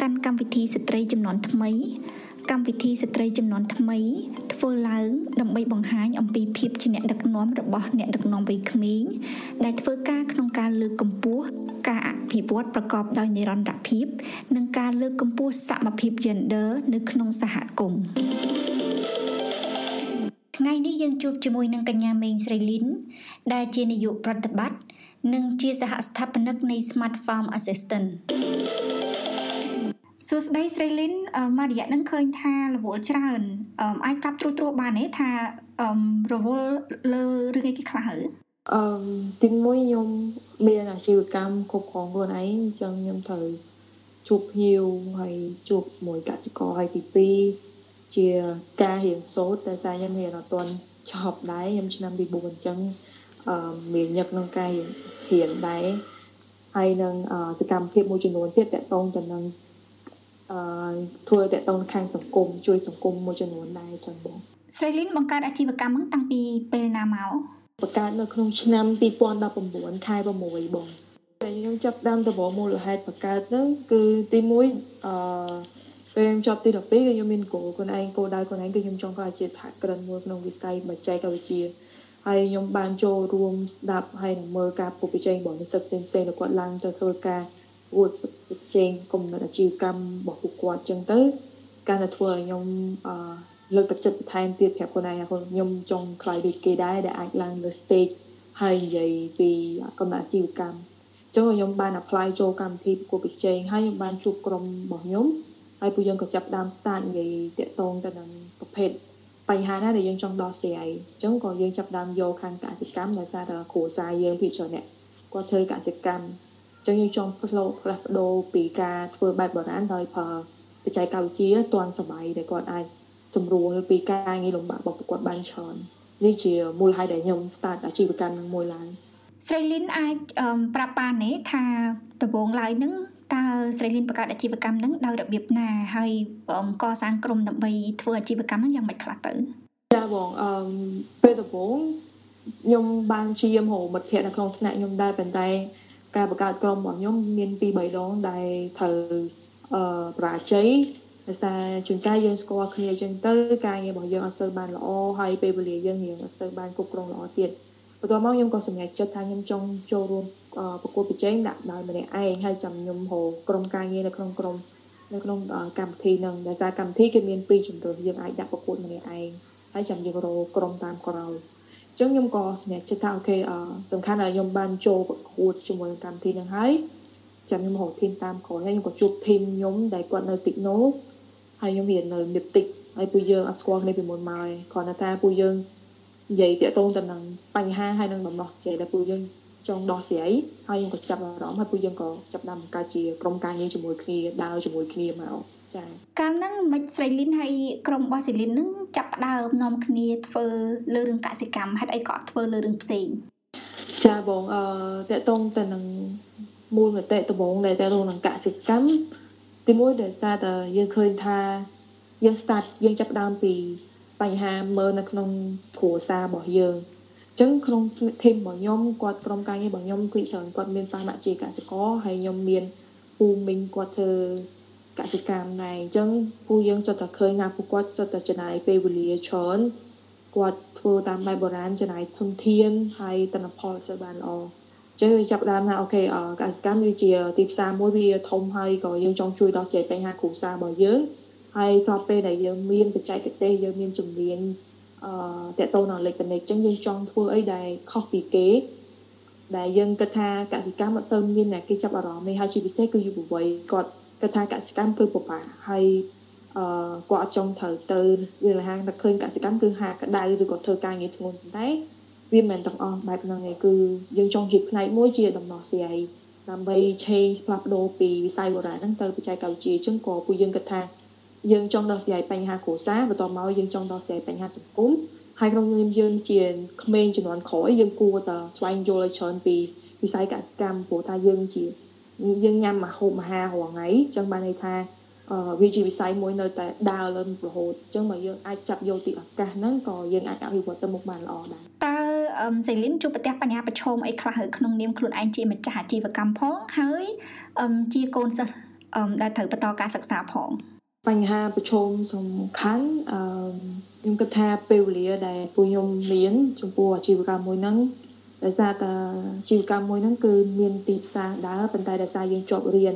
កាន់កម្មវិធីស្ត្រីចំនួនថ្មី កម្មវិធីស្ត្រីចំនួនថ្មី ធ្វើឡើង ដើម្បីបង្ហាញអំពីភាពជាអ្នកដឹកនាំរបស់អ្នកដឹកនាំវ័យក្មេងដែលធ្វើការក្នុងការលើកកម្ពស់ការអភិវឌ្ឍប្រកបដោយនិរន្តរភាព និងការលើកកម្ពស់សមភាព Gender នៅក្នុងសហគមន៍ថ្ងៃនេះយើងជួបជាមួយនឹងកញ្ញាមេងស្រីលីនដែលជានាយកប្រតិបត្តិនិងជាសហស្ថាបនិកនៃ Smart Farm Assistant សួស្តីស្រីលីនមករយៈនឹងឃើញថារវល់ច្រើនអាចប្រាប់ត្រួសត្រាសបានទេថារវល់លើរឿងអីគេខ្លះហើយអឺទីមួយខ្ញុំមានអាជីវកម្មគ្រប់គ្រងខ្លួនឯងអញ្ចឹងខ្ញុំត្រូវជួបភ្ញៀវហើយជួបមួយកសិករហើយទី2ជាការរៀនសូត្រតែតែខ្ញុំរៀនអត់ទាន់ចប់ដែរខ្ញុំឆ្នាំទី4អញ្ចឹងអឺមានញឹកក្នុងការរៀនដែរហើយនឹងសកម្មភាពមួយចំនួនទៀតតកតងទៅនឹងអឺ ធ្វើតកតងខាងសង្គមជួយសង្គមមួយចំនួនដែរចឹងបងស្រីលីនបង្កើតអាជីវកម្មហ្នឹងតាំងពីពេលណាមកបង្កើតនៅក្នុងឆ្នាំ2019ខែ6បងតែខ្ញុំចាប់ដើមដំបូងមូលហេតុបង្កើតហ្នឹងគឺទី1អឺពេលខ្ញុំចប់ទី12គឺខ្ញុំមានគោលខ្លួនឯងគោលដៅខ្លួនឯងគឺខ្ញុំចង់ធ្វើជាសហគ្រិនមួយក្នុងវិស័យបច្ចេកវិទ្យាហើយខ្ញុំបានចូលរួមស្ដាប់ហើយនឹងមើលការពុះប្រជែងរបស់និស្សិតផ្សេងៗដែលគាត់ឡើងទៅធ្វើការ អួតប្រជែងគំនិតអាជីវកម្មរបស់ពួកគាត់ចឹងទៅការតែធ្វើឲ្យខ្ញុំអឺលើកទឹកចិត្តបន្ថែមទៀតប្រាប់ខ្លួនឯងខ្ញុំចង់ខ្លាយដូចគេដែរដែលអាចឡើងលើ stage ហើយនិយាយពីគំនិតអាជីវកម្មចឹងខ្ញុំបាន apply ចូលកម្មវិធីប្រកួតប្រជែងហើយខ្ញុំបានជួបក្រុមរបស់ខ្ញុំហើយពួកយើងក៏ចាប់ដើម start និយាយតាក់ទងទៅនឹងប្រភេទបញ្ហាណាដែលយើងចង់ដោះស្រាយអញ្ចឹងក៏យើងចាប់ដើមយកខាងកសិកម្មដោយសារតែគ្រួសារយើងពីច្រើនអ្នកគាត់ធ្វើកសិកម្មអញ្ចឹងយើងចង់ផ្លោផ្លាស់ប្ដូរពីការធ្វើបែបបុរាណដោយប្រើបច្ចេកវិទ្យាទាន់សម័យដែលគាត់អាចសម្រួលពីការងារលំបាករបស់គាត់បានច្រើននេះជាមូលហេតុដែលខ្ញុំ start អាជីវកម្មនឹងមួយឡើងស្រីលីនអាចប្រាប់បានទេថាដំបូងឡើយនឹងតើស្រីលីនបង្កើតអាជីវកម្មហ្នឹងដោយរបៀបណាហើយកសាងក្រុមដើម្បីធ្វើអាជីវកម្មហ្នឹងយ៉ាងម៉េចខ្លះទៅចាបងអឺពេលដំបូងខ្ញុំបានជាមហៅមិត្តភ័ក្តិនៅក្នុងថ្នាក់ខ្ញុំដែរប៉ុន្តែ ការបង្កើតក្រុមរបស់ខ្ញុំមានពី3ដងដែលត្រូវអឺប្រាជ័យដោយសារជួនកាលយើងស្គាល់គ្នាអញ្ចឹងទៅការងាររបស់យើងអត់សូវបានល្អហើយពេលវេលាយើងរៀងអត់សូវបានគ្រប់គ្រងល្អទៀតបន្ទាប់មកខ្ញុំក៏សម្រេចចិត្តថាខ្ញុំចង់ចូលរួមប្រកួតប្រជែងដាក់ដោយម្នាក់ឯងហើយចាំខ្ញុំហៅក្រុមការងារនៅក្នុងក្រុមនៅក្នុងកម្មវិធីនឹងដោយសារកម្មវិធីគឺមានពីរជំរើសយើងអាចដាក់ប្រកួតម្នាក់ឯងហើយចាំយើងរកក្រុមតាមក្រោយអញ្ចឹងខ្ញុំក៏សម្រេចចិត្តថាអូខេសំខាន់ថាខ្ញុំបានចូលប្រកួតជាមួយកម្មវិធីនឹងហើយចាំខ្ញុំរកធីមតាមក្រោយហើយខ្ញុំក៏ជួបធីមខ្ញុំដែលគាត់នៅទីកណូហើយខ្ញុំរៀននៅនិព្តិកហើយពួកយើងអត់ស្គាល់គ្នាពីមុនមកឯងគ្រាន់តែថាពួកយើងនិយាយតាក់ទងទៅនឹងបញ្ហាហើយនឹងដំណោះស្រាយដែលពួកយើង ចង់ដោះស្រាយហើយយើងក៏ចាប់អារម្មណ៍ហើយពួកយើងក៏ចាប់ដើមបង្កើតជាក្រុមការងារជាមួយគ្នាដើរជាមួយគ្នាមកចា៎កាលហ្នឹងមិនស្រីលីនហើយក្រុមរបស់ស្រីលីនហ្នឹងចាប់ដើមនាំគ្នាធ្វើលើរឿងកសិកម្មហេតុអីក៏អត់ធ្វើលើរឿងផ្សេងចាបងអឺតាក់ទងទៅនឹងមូលមតិដំបូងដែលតាក់ទងនឹងកសិកម្មទីមួយដែលសារតែយើងឃើញថាយើង start យើងចាប់ដើមពីបញ្ហាមើលនៅក្នុងគ្រួសាររបស់យើងអញ្ចឹងក្នុងធីមរបស់ខ្ញុំគាត់ក្រុមការងាររបស់ខ្ញុំគឺច្រើនគាត់មានសមជាកសិករហើយខ្ញុំមានពូមីងគាត់ធ្វើកសិកម្មដែរអញ្ចឹងពូយើងសុទ្ធតែឃើញថាពូគាត់សុទ្ធតែចំណាយពេលវេលាច្រើនគាត់ធ្វើតាមបែបបុរាណចំណាយធនធានហើយទិន្នផលទៅបានល្អចឹងចាប់ដើមថាអូខេកសិកម្មវាជាទីផ្សារមួយវាធំហើយក៏យើងចង់ជួយដោះស្រាយបញ្ហាគ្រួសាររបស់យើងហើយសពពេលដែលយើងមានបច្ចេកទេសយើងមានជំនាញ អឺតកតនៅអេឡិចត្រូនិកអញ្ចឹងយើងចង់ធ្វើអីដែលខុសពីគេដែលយើងគិតថាកសិកម្មអត់សូវមានអ្នកគេចាប់អារម្មណ៍នេះហើយជាពិសេសគឺយុវវ័យគាត់គិតថាកសិកម្មគឺពិបាកហើយអឺគាត់អត់ចង់ត្រូវទៅវាលហាងតែឃើញកសិកម្មគឺហាក្តៅឬក៏ធ្វើការងារធ្ងន់ប៉ុន្តែវាមិនមែនទាំងអស់បែបហ្នឹងទេគឺយើងចង់ជាផ្នែកមួយជាដំណោះស្រាយដើម្បី change ផ្លាស់ប្ដូរពីវិស័យបុរាណហ្នឹងទៅបច្ចេកវិទ្យាអញ្ចឹងក៏ពួកយើងគិតថា យើងចង់ដោះស្រាយបញ្ហាគ្រួសារបន្ទាប់មកយើងចង់ដោះស្រាយបញ្ហាសង្គមហើយក្នុងនាមយើងជាក្មេងជំនាន់ក្រោយយើងគួរតែស្វែងយល់ឲ្យច្រើនពីវិស័យកសិកម្មព្រោះថាយើងជាយើងញ៉ាំមហូបអាហាររាល់ថ្ងៃអញ្ចឹងបានន័យថាវាជាវិស័យមួយនៅតែដើរឡើងរហូតអញ្ចឹងបើយើងអាចចាប់យកទីឱកាសហ្នឹងក៏យើងអាចអភិវឌ្ឍទៅមុខបានល្អដែរតើសេលីនជួបប្រទះបញ្ហាប្រឈមអីខ្លះក្នុងនាមខ្លួនឯងជាម្ចាស់អាជីវកម្មផងហើយជាកូនសិស្សដែលត្រូវបន្តការសិក្សាផង បញ្ហាប្រឈមសំខាន់អឺខ្ញុំគិតថាពេលវេលាដែលពួកខ្ញុំមានចំពោះអាជីវកម្មមួយហ្នឹងដោយសារតែអាជីវកម្មមួយហ្នឹងគឺមានទីផ្សារដើរប៉ុន្តែដោយសារយើងជាប់រៀន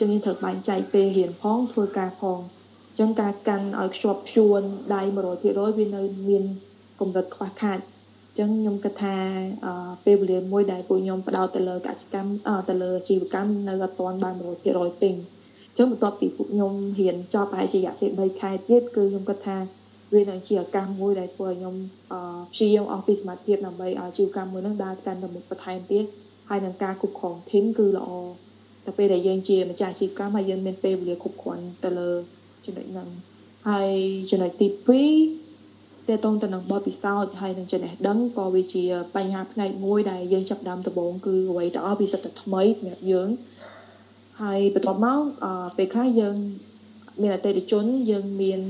ចឹងយើងត្រូវបែងចែកពេលរៀនផងធ្វើការផងចឹងការកាន់ឲ្យខ្ជាប់ខ្ជួនដៃ100%វានៅមានកម្រិតខ្វះខាតចឹងខ្ញុំគិតថាពេលវេលាមួយដែលពួកខ្ញុំបដោតទៅលើកសិកម្មទៅលើអាជីវកម្មនៅអត់ទាន់បាន100%ពេញ ចឹងបន្ទាប់ពីពួកខ្ញុំរៀនចប់ប្រហែលជារយៈពេល3ខែទៀតគឺខ្ញុំគិតថាវានឹងជាឱកាសមួយដែលធ្វើឲ្យខ្ញុំព្យាយាមអស់ពីសមត្ថភាពដើម្បីឲ្យអាជីវកម្មមួយនឹងដើរកាន់ទៅមុខបន្ថែមទៀតហើយនឹងការគ្រប់គ្រងធីមគឺល្អតែពេលដែលយើងជាម្ចាស់អាជីវកម្មហើយយើងមានពេលវេលាគ្រប់គ្រាន់ទៅលើចំណុចហ្នឹងហើយចំណុចទី2តើតងទៅនឹងបទពិសោធន៍ហើយនឹងចំណេះដឹងក៏វាជាបញ្ហាផ្នែកមួយដែលយើងចាប់ដើមដំបូងគឺអ្វីទៅអស់វាសិតតែថ្មីសម្រាប់យើង ហើយបន្ទាប់មកពេលខ្លះយើងមានអតិថិជនយើងមាន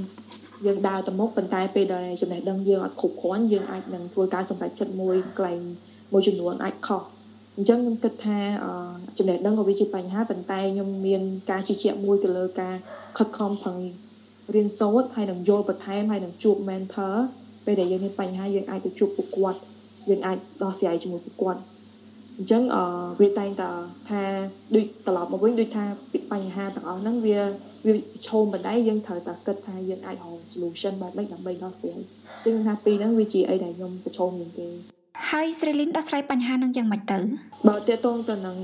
យើងដើរទៅមុខប៉ុន្តែពេលដែលចំណេះដឹងយើងអត់គ្រប់គ្រាន់យើងអាចនឹងធ្វើការសម្រេចចិត្តមួយកន្លែងមួយចំនួនអាចខុសអញ្ចឹងខ្ញុំគិតថាចំណេះដឹងក៏វាជាបញ្ហាប៉ុន្តែខ្ញុំមានការជឿជាក់មួយទៅលើការខិតខំប្រឹងរៀនសូត្រហើយនឹងយល់បន្ថែមហើយនឹងជួប mentor ពេលដែលយើងមានបញ្ហាយើងអាចទៅជួបពួកគាត់យើងអាចដោះស្រាយជាមួយពួកគាត់ អញ្ចឹងអឺវាតែងតែថាដូចត្រឡប់មកវិញដូចថាបញ្ហាទាំងអស់ហ្នឹងវាវាឈោមបណ្ដៃយើងត្រូវតែគិតថាយើងអាចរក solution បែបម៉េចដើម្បីដោះស្រាយអញ្ចឹងថាពីរហ្នឹងវាជាអីដែលខ្ញុំប្រឈមជាងគេហើយស្រីលីនដោះស្រាយបញ្ហាហ្នឹងយ៉ាងម៉េចទៅបើតើតងទៅនឹង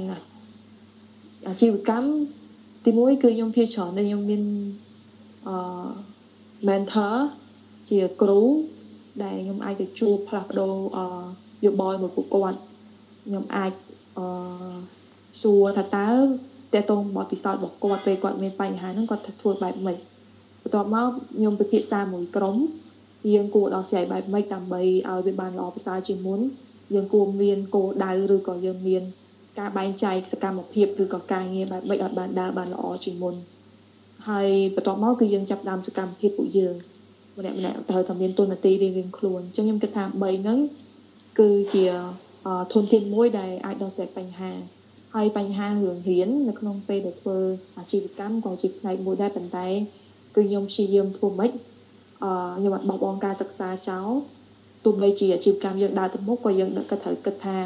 អាជីវកម្មទីមួយគឺខ្ញុំភាច្រើនដែលខ្ញុំមានអឺ mentor ជាគ្រូដែលខ្ញុំអាចទៅជួបផ្លាស់ប្ដូរអឺយោបល់មួយពួកគាត់ ខ្ញុំអាចអឺសួរថាតើតើតងបទពិសោធន៍របស់គាត់ពេលគាត់មានបញ្ហាហ្នឹងគាត់ធ្វើបែបម៉េចបន្ទាប់មកខ្ញុំពិភាក្សាមួយក្រុមយើងគួរដោះស្រាយបែបម៉េចដើម្បីឲ្យវាបានល្អប្រសើរជាងមុនយើងគួរមានគោលដៅឬក៏យើងមានការបែងចែកសកម្មភាពឬក៏ការងារបែបម៉េចឲ្យបានដើរបានល្អជាងមុនហើយបន្ទាប់មកគឺយើងចាប់ដើមសកម្មភាពពួកយើងម្នាក់ម្នាក់ត្រូវតែមានទុននទីរៀងៗខ្លួនអញ្ចឹងខ្ញុំគិតថា3ហ្នឹងគឺជា ធនធានមួយដែលអាចដោះស្រាយបញ្ហាហើយបញ្ហារឿងរៀននៅក្នុងពេលដែលធ្វើអាជីវកម្មក៏ជាផ្នែកមួយដែរប៉ុន្តែគឺខ្ញុំព្យាយាមធ្វើម៉េចអឺខ្ញុំអត់បោះបង់ការសិក្សាចោលទោះបីជាអាជីវកម្មយើងដើរទៅមុខក៏យើងក៏ត្រូវគិតថា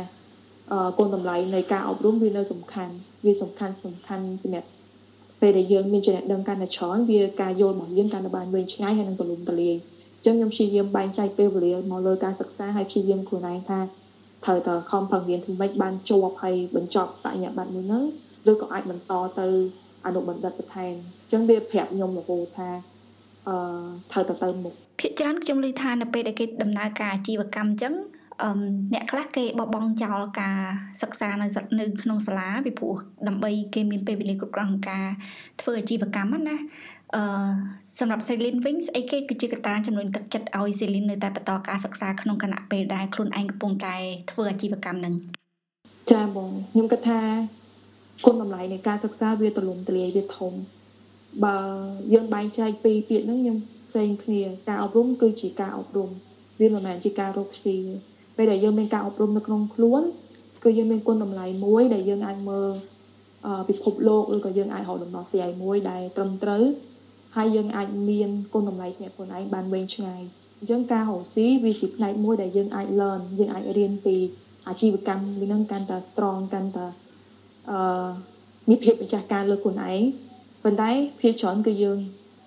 អឺគុណតម្លៃនៃការអប់រំវានៅសំខាន់វាសំខាន់សំខាន់សម្រាប់ពេលដែលយើងមានចំណេះដឹងកាន់តែច្រើនវាការយល់របស់យើងកាន់តែបានវែងឆ្ងាយហើយនឹងទូលំទូលាយអញ្ចឹងខ្ញុំព្យាយាមបែងចែកពេលវេលាមកលើការសិក្សាហើយព្យាយាមខ្លួនឯងថា ត្រូវតែខំប្រឹងរៀនធ្វើម៉េចបានជាប់ហើយបញ្ចប់បញ្ញាបត្រមួយហ្នឹងឬក៏អាចបន្តទៅអនុបណ្ឌិតបន្ថែមអញ្ចឹងវាប្រាប់ខ្ញុំរហូតថាអឺត្រូវទៅទៅមុខភាគច្រើនខ្ញុំឮថានៅពេលដែលគេដំណើរការអាជីវកម្មអញ្ចឹងអឺអ្នកខ្លះគេបបង់ចោលការសិក្សានៅនៅក្នុងសាលាពីព្រោះដើម្បីគេមានពេលវេលាគ្រប់គ្រាន់ក្នុងការធ្វើអាជីវកម្មណា អឺសម្រាប់សេលីនវិញស្អីគេគឺជាកត្តាចំនួនទឹកចិត្តឲ្យសេលីននៅតែបន្តការសិក្សាក្នុងគណៈពេលដែលខ្លួនឯងកំពុងតែធ្វើអាជីវកម្មនឹងចាបងខ្ញុំគិតថាគុណតម្លៃនៃការសិក្សាវាទូលំទូលាយវាធំបើយើងបែងចែកពីរពាក្យហ្នឹងខ្ញុំផ្សេងគ្នាការអប់រំគឺជាការអប់រំវាមិនមែនជាការរកស៊ីពេលដែលយើងមានការអប់រំនៅក្នុងខ្លួនគឺយើងមានគុណតម្លៃមួយដែលយើងអាចមើលពិភពលោកឬក៏យើងអាចរកដំណោះស្រាយមួយដែលត្រឹមត្រូវ ហើយយើងអាចមានគុណតម្លៃសម្រាប់ខ្លួនឯងបានវែងឆ្ងាយអញ្ចឹងការរកស៊ីវាជាផ្នែកមួយដែលយើងអាច learn យើងអាចរៀនពីអាជីវកម្មវានឹងកាន់តែ strong កាន់តែអឺមានភាពម្ចាស់ការលើខ្លួនឯងប៉ុន្តែភាគច្រើនគឺយើង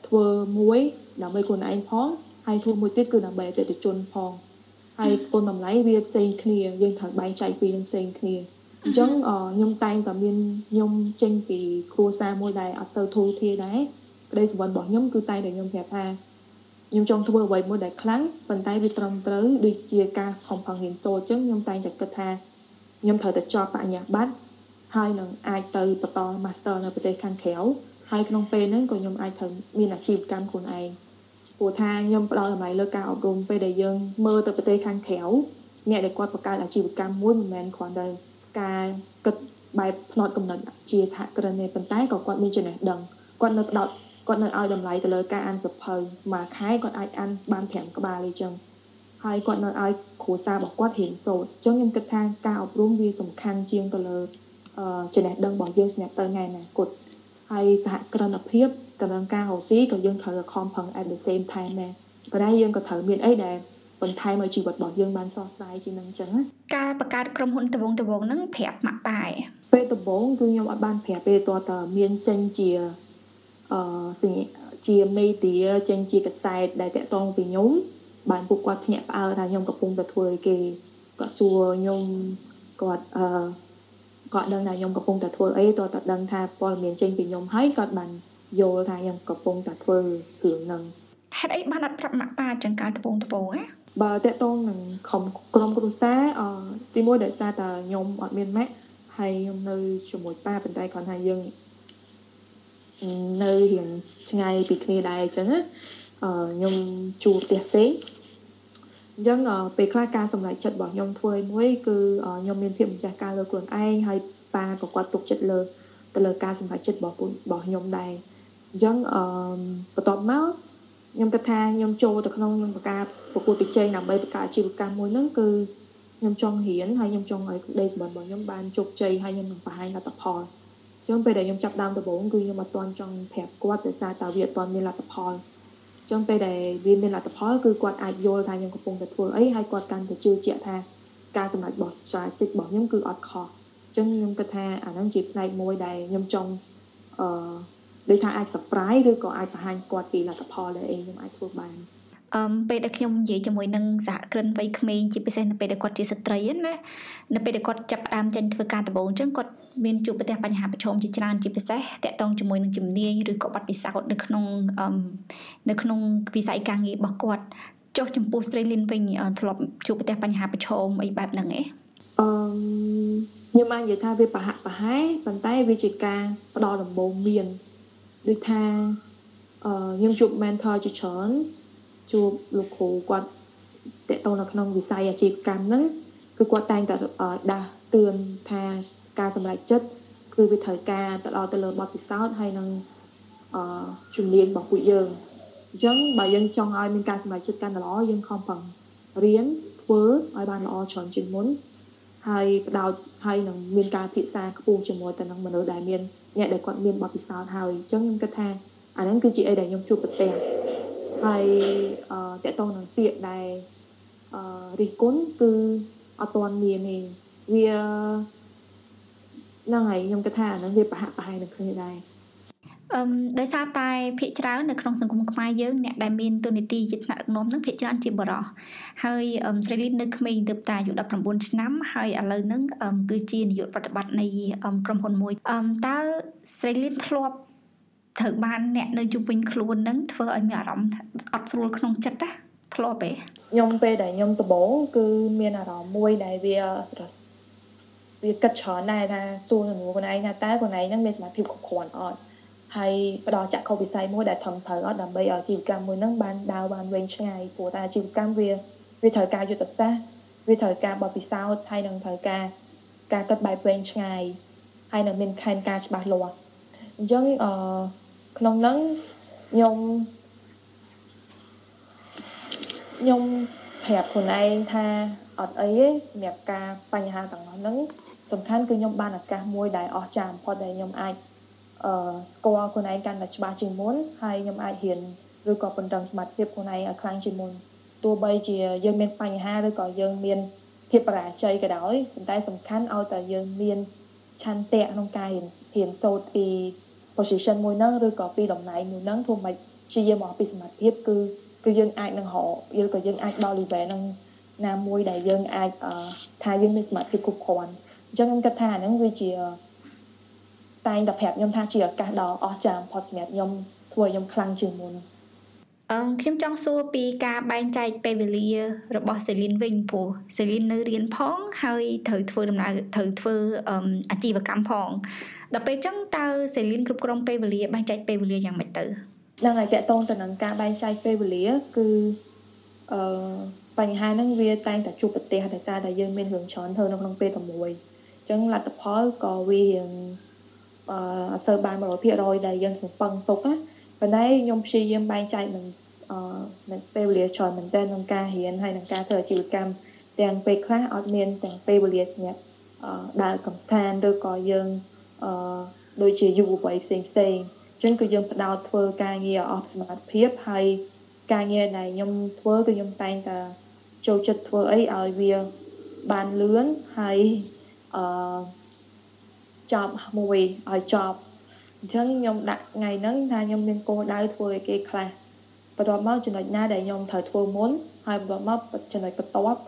ធ្វើមួយដើម្បីខ្លួនឯងផងហើយធ្វើមួយទៀតគឺដើម្បីអតិថិជនផងហើយគុណតម្លៃវាផ្សេងគ្នាយើងត្រូវបែងចែកពីនឹងផ្សេងគ្នាអញ្ចឹងខ្ញុំតែងតែមានខ្ញុំចេញពីគ្រួសារមួយដែលអត់ទៅធូរធារដែរ ក្តីសុបិនរបស់ខ្ញុំគឺតែតែខ្ញុំប្រាប់ថាខ្ញុំចង់ធ្វើអ្វីមួយដែលខ្លាំងប៉ុន្តែវាត្រឹមត្រូវដូចជាការខំប្រឹងរៀនសូត្រអញ្ចឹងខ្ញុំតែងតែគិតថាខ្ញុំត្រូវតែចប់បញ្ញាបត្រហើយនឹងអាចទៅបន្ត Master នៅប្រទេសខាងក្រៅហើយក្នុងពេលហ្នឹងក៏ខ្ញុំអាចត្រូវមានអាជីវកម្មខ្លួនឯងព្រោះថាខ្ញុំផ្ដោតតម្លៃលើការអប់រំពេលដែលយើងមើលទៅប្រទេសខាងក្រៅអ្នកដែលគាត់បង្កើតអាជីវកម្មមួយមិនមែនគ្រាន់តែការគិតបែបផ្នត់កំណត់ជាសហគ្រិនទេប៉ុន្តែក៏គាត់មានចំណេះដឹងគាត់នៅផ្ដោត គាត់នៅឲ្យតម្លៃទៅលើការអានសភៅមួយខែគាត់អាចអានបាន5ក្បាលអីចឹងហើយគាត់នៅឲ្យគ្រួសាររបស់គាត់រៀនសូត្រអញ្ចឹងខ្ញុំគិតថាការអប់រំវាសំខាន់ជាងទៅលើចំណេះដឹងរបស់យើងសម្រាប់ទៅថ្ងៃអនាគតហើយសហគ្រិនភាពទៅនឹងការរកស៊ីក៏យើងត្រូវខំប្រឹង at the same time ដែរប៉ុន្តែយើងក៏ត្រូវមានអីដែលបន្ថែមឲ្យជីវិតរបស់យើងបានស្រស់ស្រាយជាងនឹងអញ្ចឹងណាការបង្កើតក្រុមហ៊ុនត្បូងត្បូងហ្នឹងប្រាប់ម៉ាក់ប៉ាពេលដំបូងគឺខ្ញុំអត់បានប្រាប់ពេលតើតើមានចេញជា អឺជាមេឌាចេញជាកសែតដែលតាក់ទងពីខ្ញុំបានពួកគាត់ភ្ញាក់ផ្អើលថាខ្ញុំកំពុងតែធ្វើអីគេគាត់សួរខ្ញុំគាត់អឺគាត់ដឹងថាខ្ញុំកំពុងតែធ្វើអីតើតើដឹងថាព័ត៌មានចេញពីខ្ញុំហើយគាត់បានយល់ថាខ្ញុំកំពុងតែធ្វើរឿងហ្នឹងហេតុអីបានអត់ប្រាប់ម៉ាក់ប៉ាចឹងការត្បូងត្បូងហ៎បើតកតងនឹងក្រុមក្រុមគ្រួសារអទីមួយដោយសារតែខ្ញុំអត់មានម៉ាក់ហើយខ្ញុំនៅជាមួយប៉ាប៉ុន្តែគាត់ថាយើង នៅរៀងឆ្ងាយពីគ្នាដែរអញ្ចឹងណាអឺខ្ញុំជួបផ្ទះផ្សេងអញ្ចឹងពេលខ្លះការសម្រេចចិត្តរបស់ខ្ញុំធ្វើមួយគឺខ្ញុំមានភាពម្ចាស់ការលើខ្លួនឯងហើយប៉ាក៏គាត់ទុកចិត្តលើទៅលើការសម្រេចចិត្តរបស់របស់ខ្ញុំដែរអញ្ចឹងអឺបន្ទាប់មកខ្ញុំគិតថាខ្ញុំចូលទៅក្នុងក្នុងការប្រកួតប្រជែងដើម្បីបង្កើតអាជីវកម្មមួយហ្នឹងគឺខ្ញុំចង់រៀនហើយខ្ញុំចង់ឲ្យក្តីសម្បត្តិរបស់ខ្ញុំបានជោគជ័យហើយខ្ញុំនឹងបង្ហាញលទ្ធផលអញ្ចឹងពេលដែលខ្ញុំចាប់ដើមដំបូងគឺខ្ញុំអត់ទាន់ចង់ប្រាប់គាត់ដោយសារតែវាអត់ទាន់មានលទ្ធផលអញ្ចឹងពេលដែលវាមានលទ្ធផលគឺគាត់អាចយល់ថាខ្ញុំកំពុងតែធ្វើអីហើយគាត់កាន់តែជឿជាក់ថាការសម្រេចរបស់ចាចិត្តរបស់ខ្ញុំគឺអត់ខុសអញ្ចឹងខ្ញុំគិតថាអាហ្នឹងជាផ្នែកមួយដែលខ្ញុំចង់អឺដូចថាអាច surprise ឬក៏អាចបង្ហាញគាត់ពីលទ្ធផលដែលអីខ្ញុំអាចធ្វើបានអឺពេលដែលខ្ញុំនិយាយជាមួយនឹងសហគ្រិនវ័យក្មេងជាពិសេសនៅពេលដែលគាត់ជាស្ត្រីណានៅពេលដែលគាត់ចាប់ផ្ដើមចេញធ្វើការដំបូងអញ្ចឹងគាត់ មានជួបប្រទះបញ្ហាប្រឈមជាច្រើនជាពិសេសតាក់ទងជាមួយនឹងជំនាញឬក៏បទពិសោធន៍នៅក្នុងអឺនៅក្នុងវិស័យការងាររបស់គាត់ចុះចំពោះស្រីលីនវិញធ្លាប់ជួបប្រទះបញ្ហាប្រឈមអីបែបហ្នឹងឯងអឺខ្ញុំអាចនិយាយថាវាប្រហាក់ប្រហែលប៉ុន្តែវាជាការផ្ដល់ដំបូងមានដូចថាអឺខ្ញុំជួប mentor ជាច្រើនជួបលោកគ្រូគាត់តេតទៅនៅក្នុងវិស័យអាជីវកម្មហ្នឹង គឺគាត់តែងតែដាស់តឿនថាការសម្រេចចិត្តគឺវាត្រូវការទៅដល់ទៅលើបទពិសោធន៍ហើយនឹងអឺជំនាញរបស់ពួកយើងអញ្ចឹងបើយើងចង់ឲ្យមានការសម្រេចចិត្តកាន់តែល្អយើងខំប្រឹងរៀនធ្វើឲ្យបានល្អច្រើនជាងមុនហើយបដោតហើយនឹងមានការពិភាក្សាខ្ពស់ជាមួយទៅនឹងមនុស្សដែលមានអ្នកដែលគាត់មានបទពិសោធន៍ហើយអញ្ចឹងខ្ញុំគិតថាអាហ្នឹងគឺជាអីដែលខ្ញុំជួបប្រទះហើយអឺតកតងនឹងពាក្យដែលអឺរិះគន់គឺ អត់ទាន់មានទេវាហ្នឹងហើយខ្ញុំគិតថាអាហ្នឹងវាប្រហាក់ប្រហែលនឹងគ្នាដែរអឺដោយសារតែភាគច្រើននៅក្នុងសង្គមខ្មែរយើងអ្នកដែលមានទូនីតិជាថ្នាក់ដឹកនាំនឹងភាគច្រើនជាបរិសហើយស្រីលីននៅក្មេងទៅតែអាយុ19ឆ្នាំហើយឥឡូវហ្នឹងគឺជានាយកប្រតិបត្តិនៃក្រុមហ៊ុនមួយអឺតើស្រីលីនធ្លាប់ត្រូវបានអ្នកនៅជុំវិញខ្លួននឹងធ្វើឲ្យមានអារម្មណ៍អត់ស្រួលក្នុងចិត្តណា ធ្លាប់ទេខ្ញុំពេលដែលខ្ញុំដំបូងគឺមានអារម្មណ៍មួយដែលវាវាគិតច្រើនដែរថាសួរនឹងខ្លួនឯងថាតើខ្លួនឯងហ្នឹងមានសមត្ថភាពគ្រប់គ្រាន់អត់ហើយផ្ដល់ចក្ខុវិស័យមួយដែលធំត្រូវអត់ដើម្បីឲ្យអាជីវកម្មមួយហ្នឹងបានដើរបានវែងឆ្ងាយព្រោះតែអាជីវកម្មវាវាត្រូវការយុទ្ធសាស្ត្រវាត្រូវការបទពិសោធន៍ហើយនឹងត្រូវការការគិតបែបវែងឆ្ងាយហើយនឹងមានខែនការច្បាស់លាស់អញ្ចឹងអឺក្នុងហ្នឹងខ្ញុំ ខ្ញុំប្រាប់ខ្លួនឯងថាអត់អីទេសម្រាប់ការបញ្ហាទាំងអស់ហ្នឹងសំខាន់គឺខ្ញុំបានឱកាសមួយដែលអស្ចារ្យបំផុតដែលខ្ញុំអាចអឺស្គាល់ខ្លួនឯងកាន់តែច្បាស់ជាងមុនហើយខ្ញុំអាចរៀនឬក៏ពង្រឹងសមត្ថភាពខ្លួនឯងឲ្យខ្លាំងជាងមុនទោះបីជាយើងមានបញ្ហាឬក៏យើងមានភាពបរាជ័យក៏ដោយប៉ុន្តែសំខាន់ឲ្យតែយើងមានឆន្ទៈក្នុងការរៀនរៀនសូត្រពី position មួយហ្នឹងឬក៏ពីតំណែងមួយហ្នឹងធ្វើមិនព្យាយាមមកពីសមត្ថភាពគឺ គឺយើងអាចនឹងរកឬក៏យើងអាចដល់ level ហ្នឹងណាមួយដែលយើងអាចថាយើងមានសមត្ថភាពគ្រប់គ្រាន់អញ្ចឹងខ្ញុំគិតថាហ្នឹងវាជាតែងតែប្រាប់ខ្ញុំថាជាឱកាសដ៏អស្ចារ្យបំផុតសម្រាប់ខ្ញុំធ្វើឲ្យខ្ញុំខ្លាំងជាងមុនអឺខ្ញុំចង់សួរពីការបែងចែកពេលវេលា របស់សេលីនវិញព្រោះសេលីននៅរៀនផង ហើយត្រូវធ្វើដំណើរត្រូវធ្វើអាជីវកម្មផងដល់ពេលចឹងតើសេលីនគ្រប់គ្រងពេលវេលាបែងចែកពេលវេលាយ៉ាងម៉េចទៅ នឹងឲ្យតកតងទៅនឹងការបែងចែកពេលវេលាគឺអឺបញ្ហាហ្នឹងវាតែងតែជួបប្រទះដោយសារតែយើងមានរឿងច្រើនធ្វើនៅក្នុងពេលតែមួយអញ្ចឹងលទ្ធផលក៏វារៀងអឺអត់សូវបាន100%ដែលយើងកំប៉ុងទុកណាប៉ុន្តែខ្ញុំព្យាយាមបែងចែកនឹងអឺនឹងពេលវេលាច្រើនមែនទែនក្នុងការរៀនហើយនឹងការធ្វើអាជីវកម្មទាំងពេលខ្លះអត់មានទាំងពេលវេលាសម្រាប់អឺដើរកំសាន្តឬក៏យើងអឺដូចជាយុវវ័យផ្សេងផ្សេងអញ្ចឹងគឺយើងផ្ដោតធ្វើការងារអស់សមត្ថភាពហើយការងារដែលខ្ញុំធ្វើគឺខ្ញុំតែងតែចូលចិត្តធ្វើអីឲ្យវាបានលឿនហើយអឺចប់មួយឲ្យចប់អញ្ចឹងខ្ញុំដាក់ថ្ងៃហ្នឹងថាខ្ញុំមានគោលដៅធ្វើឲ្យគេខ្លះបន្ទាប់មកចំណុចណាដែលខ្ញុំត្រូវធ្វើមុនហើយបន្ទាប់មកចំណុចបន្ទាប់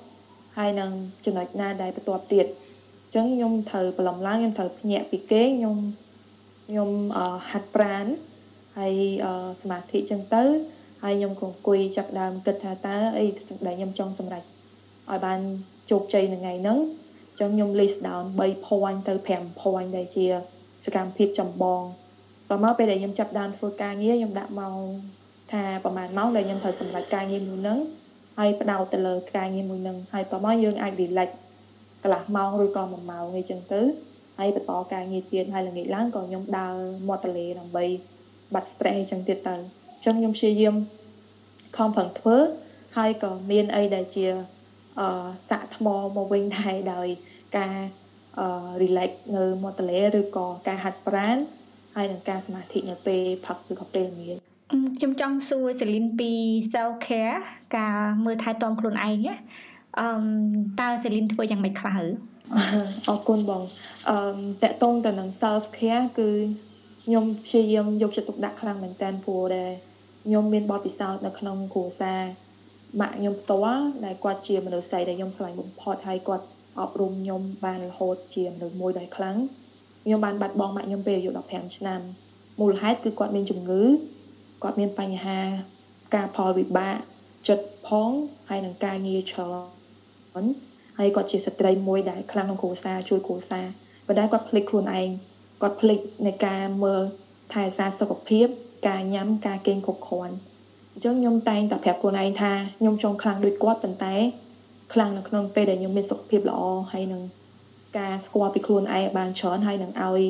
ហើយនឹងចំណុចណាដែលបន្ទាប់ទៀតអញ្ចឹងខ្ញុំត្រូវប្រឡំឡើងខ្ញុំត្រូវភ្ញាក់ពីគេខ្ញុំ ខ្ញុំហាត់ប្រានហើយសមាធិអញ្ចឹងទៅហើយខ្ញុំក៏អង្គុយចាប់ដើមគិតថាតើអីដែលខ្ញុំចង់សម្រេចឲ្យបានជោគជ័យនៅថ្ងៃហ្នឹងអញ្ចឹងខ្ញុំ list down 3 point ទៅ5 point ដែលជាសកម្មភាពចម្បងតមកពេលដែលខ្ញុំចាប់ដើមធ្វើការងារខ្ញុំដាក់ម៉ោងថាប្រហែលម៉ោងដែលខ្ញុំត្រូវសម្រេចការងារមួយហ្នឹងហើយបដោតទៅលើការងារមួយហ្នឹងហើយតមកយើងអាច relax កន្លះម៉ោងឬក៏1ម៉ោងអីចឹងទៅ ហើយបន្តការងារទៀតហើយល្ងាចឡើងក៏ខ្ញុំដើរមាត់ទន្លេដើម្បីបាត់ stress អញ្ចឹងទៀតទៅអញ្ចឹងខ្ញុំព្យាយាមខំប្រឹងធ្វើហើយក៏មានអីដែលជាអឺសាក់ថ្មមកវិញដែរដោយការអឺ relax នៅមាត់ទន្លេឬក៏ការហាត់ប្រាណហើយនឹងការសមាធិនៅពេលផឹកឬក៏ពេលល្ងាចខ្ញុំចង់សួរសេលីនពី self care ការមើលថែទាំខ្លួនឯងណាអឺតើសេលីនធ្វើយ៉ាងម៉េចខ្លះ អរគុណបងអឺតកតងទៅនឹង self care គឺខ្ញុំព្យាយាមយកចិត្តទុកដាក់ខ្លាំងមែនតើព្រោះដែលខ្ញុំមានបទពិសោធន៍នៅក្នុងគ្រួសារម៉ាក់ខ្ញុំផ្ទាល់ដែលគាត់ជាមនុស្សស្រីដែលខ្ញុំស្រឡាញ់បំផុតហើយគាត់អប់រំខ្ញុំបានរហូតជាមនុស្សមួយដែលខ្លាំងខ្ញុំបានបាត់បង់ម៉ាក់ខ្ញុំពេលអាយុ15ឆ្នាំមូលហេតុគឺគាត់មានជំងឺគាត់មានបញ្ហាការផលវិបាកចិត្តផងហើយនឹងការងារច្រើន ហើយគាត់ជាស្ត្រីមួយដែលខ្លាំងក្នុងគ្រួសារជួយគ្រួសារប៉ុន្តែគាត់ភ្លេចខ្លួនឯងគាត់ភ្លេចในការមើលថែរក្សាសុខភាព ការញ៉ាំការគេងគ្រប់គ្រាន់អញ្ចឹងខ្ញុំតែងតែប្រាប់ខ្លួនឯងថាខ្ញុំចង់ខ្លាំងដូចគាត់ប៉ុន្តែខ្លាំងនៅក្នុងពេលដែលខ្ញុំមានសុខភាពល្អហើយនឹងការស្គាល់ពីខ្លួនឯងបានច្រើនហើយនឹងឲ្យ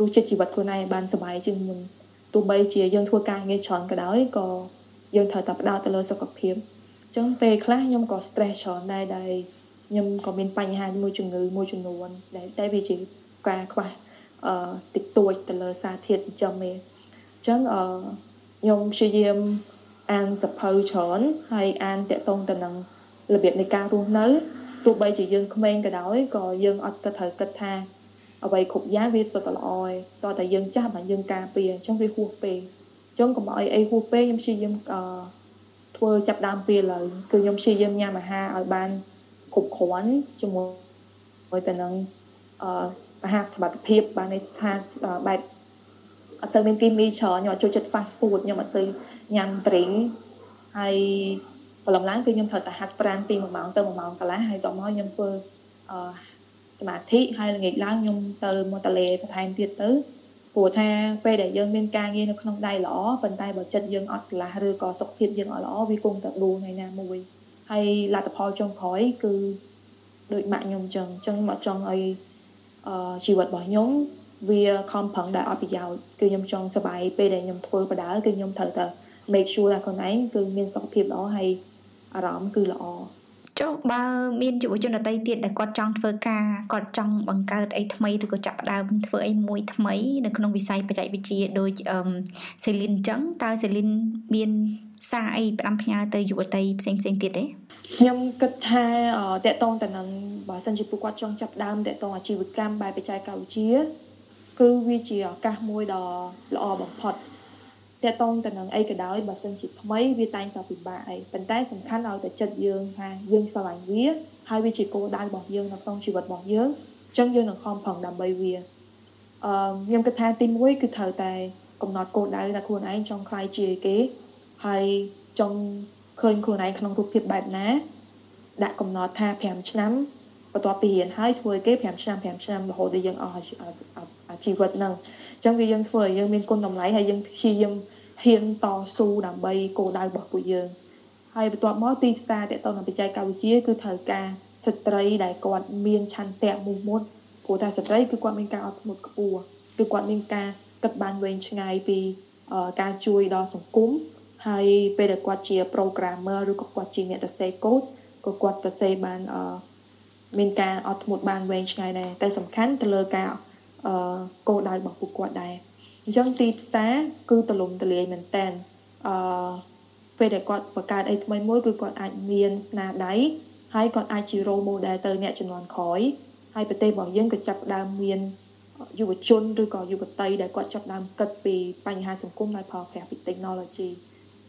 រសជាតិជីវិតខ្លួនឯងបានសុបាយជាងមុនទោះបីជាយើងធ្វើការងារច្រើនក៏ដោយក៏យើងត្រូវតែផ្ដោតទៅលើសុខភាពអញ្ចឹងពេលខ្លះខ្ញុំក៏ stress ច្រើនដែរដែល ខ្ញុំក៏មានបញ្ហាមួយជំងឺមួយចំនួនដែលតែវាជាការខ្វះអឺតិចតួចទៅលើសារធាតុចិញ្ចឹមឯងចឹងអឺខ្ញុំព្យាយាមអានសភៅច្រើនហើយអានតកតងទៅនឹងរបៀបនៃការរស់នៅទោះបីជាយើងក្មេងក៏ដោយក៏យើងអត់ក៏ត្រូវគិតថាអ្វីគ្រប់យ៉ាងវាសុទ្ធតែល្អឯងតោះតែយើងចាស់បើយើងការពារអញ្ចឹងវាហួសពេកអញ្ចឹងកុំឲ្យអីហួសពេកខ្ញុំព្យាយាមអឺធ្វើចាប់ដើមពីឡើយគឺខ្ញុំព្យាយាមញ៉ាំអាហារឲ្យបាន គ្រប់គ្រាន់ជាមួយទៅនឹងអឺអាហារសុខភាពបានន័យថាបែបអត់សូវមានគីមីច្រើនខ្ញុំអត់ចូលចិត្ត fast food ខ្ញុំអត់សូវញ៉ាំ drink ហើយប្រឡំឡើងគឺខ្ញុំត្រូវតែហាត់ប្រាណពី1ម៉ោងទៅ1ម៉ោងកន្លះហើយតមកខ្ញុំធ្វើអឺសមាធិហើយល្ងាចឡើងខ្ញុំទៅមកតលេបន្ថែមទៀតទៅព្រោះថាពេលដែលយើងមានការងារនៅក្នុងដៃល្អប៉ុន្តែបើចិត្តយើងអត់ឆ្លាស់ឬក៏សុខភាពយើងអត់ល្អវាគង់តែដួលថ្ងៃណាមួយ ហើយលទ្ធផលចុងក្រោយគឺដូចម៉ាក់ខ្ញុំអញ្ចឹងអញ្ចឹងមកចង់ឲ្យអឺជីវិតរបស់ខ្ញុំវាខំប្រឹងដែលអត់ប្រយោជន៍គឺខ្ញុំចង់សុបាយពេលដែលខ្ញុំធ្វើបដាគឺខ្ញុំត្រូវតែ make sure ថាខ្លួនឯងគឺមានសុខភាពល្អហើយអារម្មណ៍គឺល្អ ចុះបើមានយុវជនដទៃទៀតដែលគាត់ចង់ធ្វើការគាត់ចង់បង្កើតអីថ្មីឬក៏ចាប់ផ្ដើមធ្វើអីមួយថ្មី នៅក្នុងវិស័យបច្ចេកវិទ្យាដូចអឺសេលីនអញ្ចឹងតើសេលីនមានសារអីផ្ដាំផ្ញើទៅយុវតីផ្សេងផ្សេងទៀតទេខ្ញុំគិតថាតកតងទៅនឹងបើសិនជាពួកគាត់ចង់ចាប់ដើមតកតងអាជីវកម្មបែបបច្ចេកវិទ្យាគឺវាជាឱកាសមួយដ៏ល្អបំផុត តកតងទៅនឹងអីក៏ដោយបើសិនជាថ្មីវាតែងតែពិបាកអីប៉ុន្តែសំខាន់ឲ្យតែចិត្តយើងថាយើងស្រឡាញ់វាហើយវាជាគោលដៅរបស់យើងនៅក្នុងជីវិតរបស់យើងអញ្ចឹងយើងនឹងខំប្រឹងដើម្បីវាអឺខ្ញុំគិតថាទី1គឺត្រូវតែកំណត់គោលដៅថាខ្លួនឯងចង់ខ្លាយជាគេហើយចង់ឃើញខ្លួនឯងក្នុងរូបភាពបែបណាដាក់កំណត់ថា5ឆ្នាំ បន្ទាប់ពីរៀនហើយធ្វើគេ5ឆ្នាំ5ឆ្នាំរហូតដល់យើងអស់ជីវិតហ្នឹងអញ្ចឹងវាយើងធ្វើឲ្យយើងមានគុណតម្លៃហើយយើងព្យាយាមហ៊ានតស៊ូដើម្បីគោលដៅរបស់ពួកយើងហើយបន្ទាប់មកទីផ្សារតទៅនឹងបច្ចេកវិទ្យាគឺត្រូវការស្ត្រីដែលគាត់មានឆន្ទៈមុខមុតព្រោះតែស្ត្រីគឺគាត់មានការអត់ធ្មត់ខ្ពស់គឺគាត់មានការគិតបានវែងឆ្ងាយពីការជួយដល់សង្គមហើយពេលដែលគាត់ជា programmer ឬក៏គាត់ជាអ្នកសរសេរ code ក៏គាត់សរសេរបាន មានការអត់ធ្មត់បានវែងឆ្ងាយដែរតែសំខាន់ទៅលើការអអឺគោលដៅរបស់ពួកគាត់ដែរអញ្ចឹងទីផ្សារគឺទលំទលាយមែនតើអឺពេលដែលគាត់បង្កើតអីថ្មីមួយគឺគាត់អាចមានស្នាដៃហើយគាត់អាចជា role model ទៅអ្នកជំនាន់ក្រោយហើយប្រទេសរបស់យើងក៏ចាប់ផ្ដើមមានយុវជនឬក៏យុវតីដែលគាត់ចាប់ដើមគិតពីបញ្ហាសង្គមដោយប្រើប្រាស់ពី technology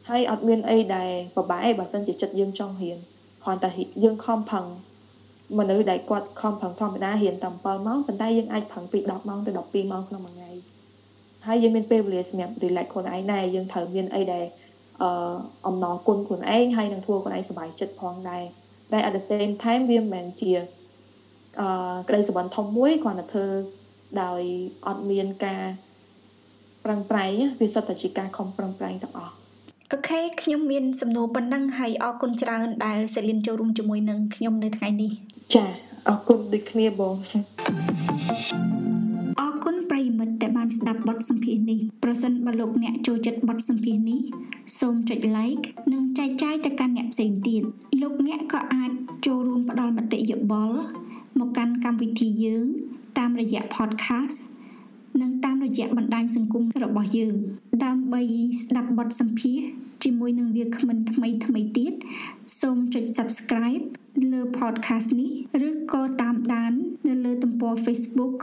ហើយអត់មានអីដែលពិបាកឯងបើសិនជាចិត្តយើងចង់រៀនគ្រាន់តែយើងខំប្រឹង មនុស្សដែលគាត់ខំប្រឹងធម្មតារៀនតែ7ម៉ោងប៉ុន្តែយើងអាចប្រឹងពី10ម៉ោងទៅ12ម៉ោងក្នុងមួយថ្ងៃហើយយើងមានពេលវេលាសម្រាប់ relax ខ្លួនឯងដែរយើងត្រូវមានអីដែលអឺអំណរគុណខ្លួនឯងហើយនឹងធ្វើខ្លួនឯងសុខចិត្តផងដែរតែ at the same time វាមិនមែនជាអឺក្តីសុបិនធំមួយគ្រាន់តែធ្វើដោយអត់មានការប្រឹងប្រែងវាសុទ្ធតែជាការខំប្រឹងប្រែងទាំងអស់ អូខេខ្ញុំមានសំណួរប៉ុណ្ណឹងហើយអរគុណច្រើនដែលសេលីនចូលរួមជាមួយនឹងខ្ញុំនៅថ្ងៃនេះចាអរគុណដូចគ្នាបងអរគុណប្រិមិត្តដែលបានស្ដាប់បទសម្ភាសន៍នេះប្រសិនបើលោកអ្នកចូលចិត្តបទសម្ភាសន៍នេះសូមចុច like និងចែកចាយទៅកាន់អ្នកផ្សេងទៀតលោកអ្នកក៏អាចចូលរួមផ្ដល់មតិយោបល់មកកាន់កម្មវិធីយើង តាមរយៈ podcast និងតាមរយៈបណ្ដាញសង្គមរបស់យើង ដើម្បីស្ដាប់បទសម្ភាសន៍ជាមួយនឹងវាគ្មិនថ្មីថ្មីទៀតសូមចុច subscribe លើ podcast នេះឬក៏តាមដាន នៅលើទំព័រ Facebook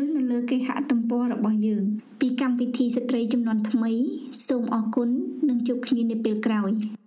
ឬនៅលើគេហទំព័ររបស់យើង ពីកម្មវិធីស្ត្រីចំនួនថ្មី សូមអរគុណនិងជួបគ្នានៅពេលក្រោយ។